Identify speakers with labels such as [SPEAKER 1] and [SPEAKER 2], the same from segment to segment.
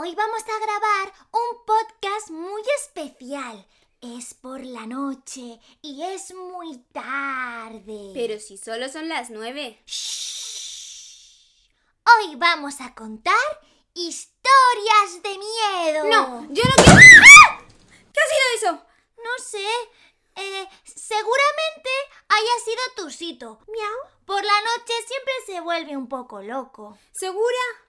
[SPEAKER 1] Hoy vamos a grabar un podcast muy especial. Es por la noche y es muy tarde.
[SPEAKER 2] Pero si solo son las nueve.
[SPEAKER 1] Shh. Hoy vamos a contar historias de miedo.
[SPEAKER 2] No, yo no quiero. ¡Ah! ¿Qué ha sido eso?
[SPEAKER 1] No sé. Eh, seguramente haya sido Tusito. Miau. Por la noche siempre se vuelve un poco loco.
[SPEAKER 2] ¿Segura?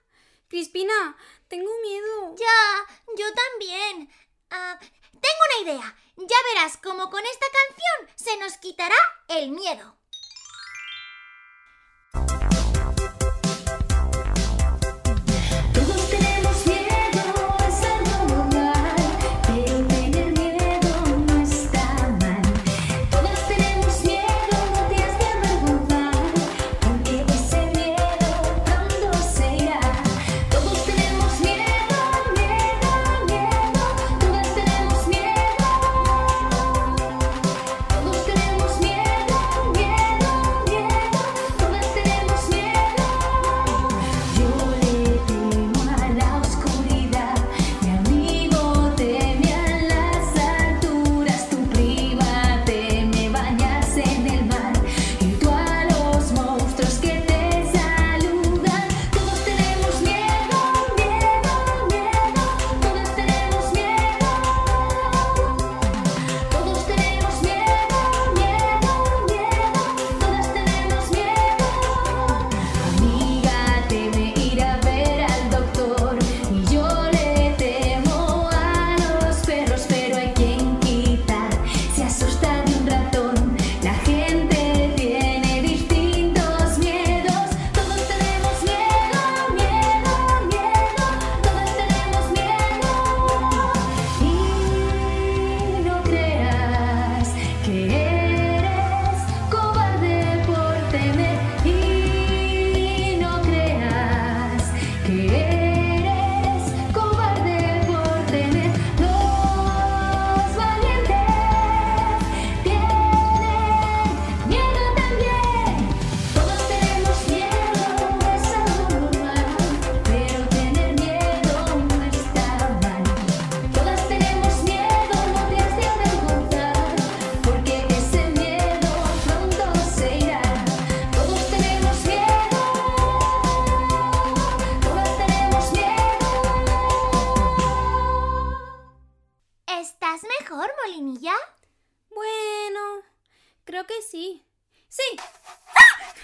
[SPEAKER 2] Crispina, tengo miedo.
[SPEAKER 1] Ya, yo también. Ah, tengo una idea. Ya verás cómo con esta canción se nos quitará el miedo.
[SPEAKER 3] Que
[SPEAKER 2] sí. ¡Sí! ¡Ah!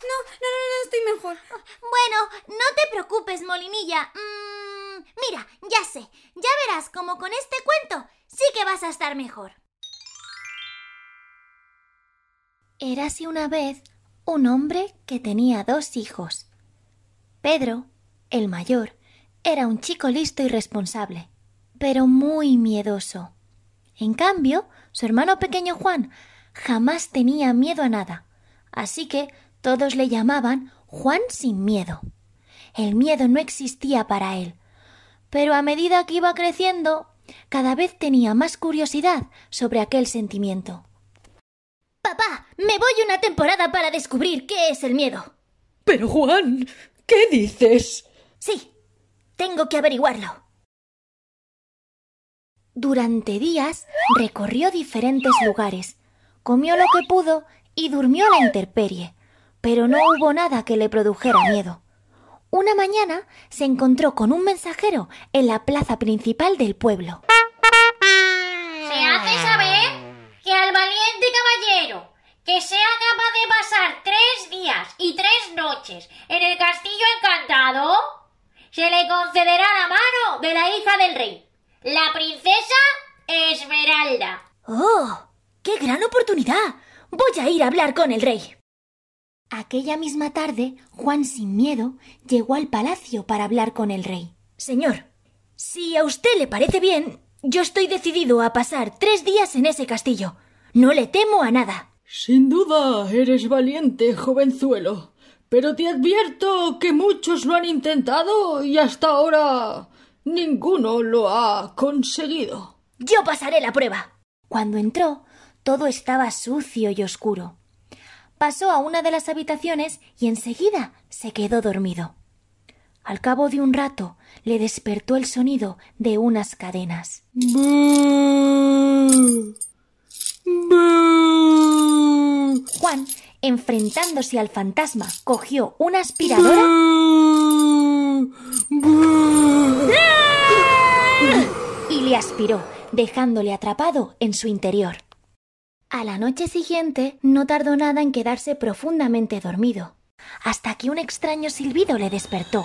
[SPEAKER 2] No, no, no, no estoy mejor.
[SPEAKER 1] Bueno, no te preocupes, Molinilla. Mm, mira, ya sé. Ya verás cómo con este cuento sí que vas a estar mejor. Érase una vez un hombre que tenía dos hijos. Pedro, el mayor, era un chico listo y responsable, pero muy miedoso. En cambio, su hermano pequeño Juan jamás tenía miedo a nada, así que todos le llamaban Juan sin miedo. El miedo no existía para él, pero a medida que iba creciendo, cada vez tenía más curiosidad sobre aquel sentimiento. Papá, me voy una temporada para descubrir qué es el miedo.
[SPEAKER 4] Pero Juan, ¿qué dices?
[SPEAKER 1] Sí, tengo que averiguarlo. Durante días recorrió diferentes lugares, comió lo que pudo y durmió a la intemperie, pero no hubo nada que le produjera miedo. Una mañana se encontró con un mensajero en la plaza principal del pueblo.
[SPEAKER 5] Se hace saber que al valiente caballero que sea capaz de pasar tres días y tres noches en el castillo encantado, se le concederá la mano de la hija del rey, la princesa Esmeralda.
[SPEAKER 1] ¡Oh! ¡Qué gran oportunidad! Voy a ir a hablar con el rey. Aquella misma tarde, Juan sin miedo llegó al palacio para hablar con el rey. Señor, si a usted le parece bien, yo estoy decidido a pasar tres días en ese castillo. No le temo a nada.
[SPEAKER 4] Sin duda eres valiente, jovenzuelo. Pero te advierto que muchos lo han intentado y hasta ahora ninguno lo ha conseguido.
[SPEAKER 1] Yo pasaré la prueba. Cuando entró, todo estaba sucio y oscuro. Pasó a una de las habitaciones y enseguida se quedó dormido. Al cabo de un rato le despertó el sonido de unas cadenas.
[SPEAKER 4] ¡Bú! ¡Bú!
[SPEAKER 1] Juan, enfrentándose al fantasma, cogió una aspiradora y le aspiró, dejándole atrapado en su interior. A la noche siguiente no tardó nada en quedarse profundamente dormido, hasta que un extraño silbido le despertó.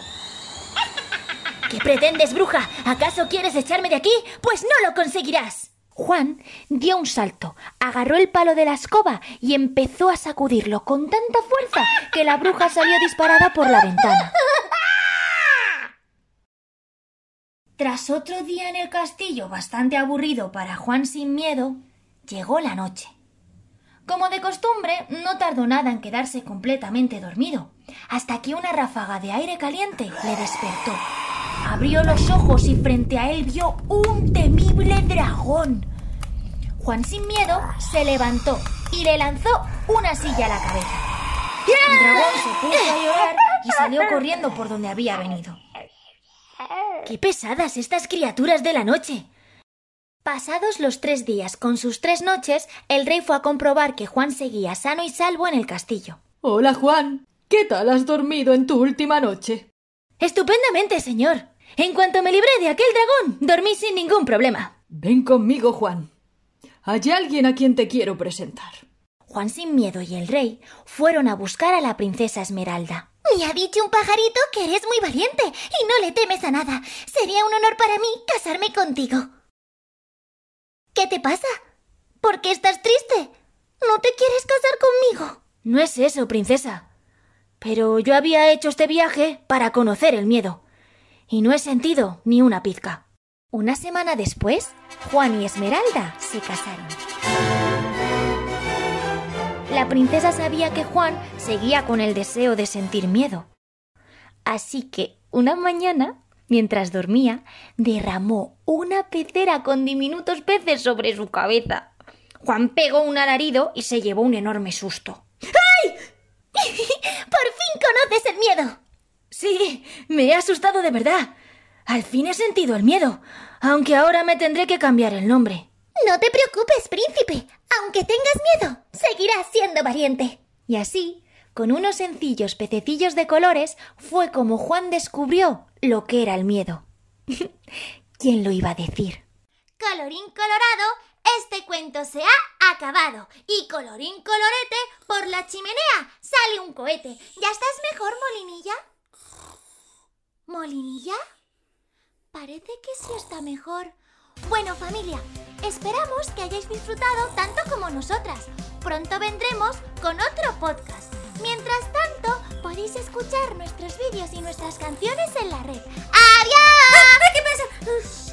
[SPEAKER 1] ¿Qué pretendes, bruja? ¿Acaso quieres echarme de aquí? Pues no lo conseguirás. Juan dio un salto, agarró el palo de la escoba y empezó a sacudirlo con tanta fuerza que la bruja salió disparada por la ventana. Tras otro día en el castillo bastante aburrido para Juan sin miedo, llegó la noche. Como de costumbre, no tardó nada en quedarse completamente dormido, hasta que una ráfaga de aire caliente le despertó. Abrió los ojos y frente a él vio un temible dragón. Juan sin miedo se levantó y le lanzó una silla a la cabeza. El dragón se puso a llorar y salió corriendo por donde había venido. ¡Qué pesadas estas criaturas de la noche! Pasados los tres días con sus tres noches, el rey fue a comprobar que Juan seguía sano y salvo en el castillo.
[SPEAKER 4] Hola, Juan. ¿Qué tal has dormido en tu última noche?
[SPEAKER 1] Estupendamente, señor. En cuanto me libré de aquel dragón, dormí sin ningún problema.
[SPEAKER 4] Ven conmigo, Juan. Hay alguien a quien te quiero presentar.
[SPEAKER 1] Juan sin miedo y el rey fueron a buscar a la princesa Esmeralda.
[SPEAKER 5] Me ha dicho un pajarito que eres muy valiente y no le temes a nada. Sería un honor para mí casarme contigo. ¿Qué te pasa? ¿Por qué estás triste? ¿No te quieres casar conmigo?
[SPEAKER 1] No es eso, princesa. Pero yo había hecho este viaje para conocer el miedo. Y no he sentido ni una pizca. Una semana después, Juan y Esmeralda se casaron. La princesa sabía que Juan seguía con el deseo de sentir miedo. Así que, una mañana, mientras dormía, derramó una pecera con diminutos peces sobre su cabeza. Juan pegó un alarido y se llevó un enorme susto.
[SPEAKER 5] ¡Por fin conoces el miedo!
[SPEAKER 1] Sí, me he asustado de verdad. Al fin he sentido el miedo, aunque ahora me tendré que cambiar el nombre.
[SPEAKER 5] No te preocupes, príncipe. Aunque tengas miedo, seguirás siendo valiente.
[SPEAKER 1] Y así, con unos sencillos pececillos de colores, fue como Juan descubrió lo que era el miedo. ¿Quién lo iba a decir?
[SPEAKER 5] Colorín colorado, este cuento se ha acabado. Y colorín colorete, por la chimenea sale un cohete. ¿Ya estás mejor, Molinilla? ¿Molinilla? Parece que sí está mejor. Bueno, familia, esperamos que hayáis disfrutado tanto como nosotras. Pronto vendremos con otro podcast. Mientras tanto, podéis escuchar nuestros vídeos y nuestras canciones en la red. ¡Adiós! Ah, ¿Qué pasa?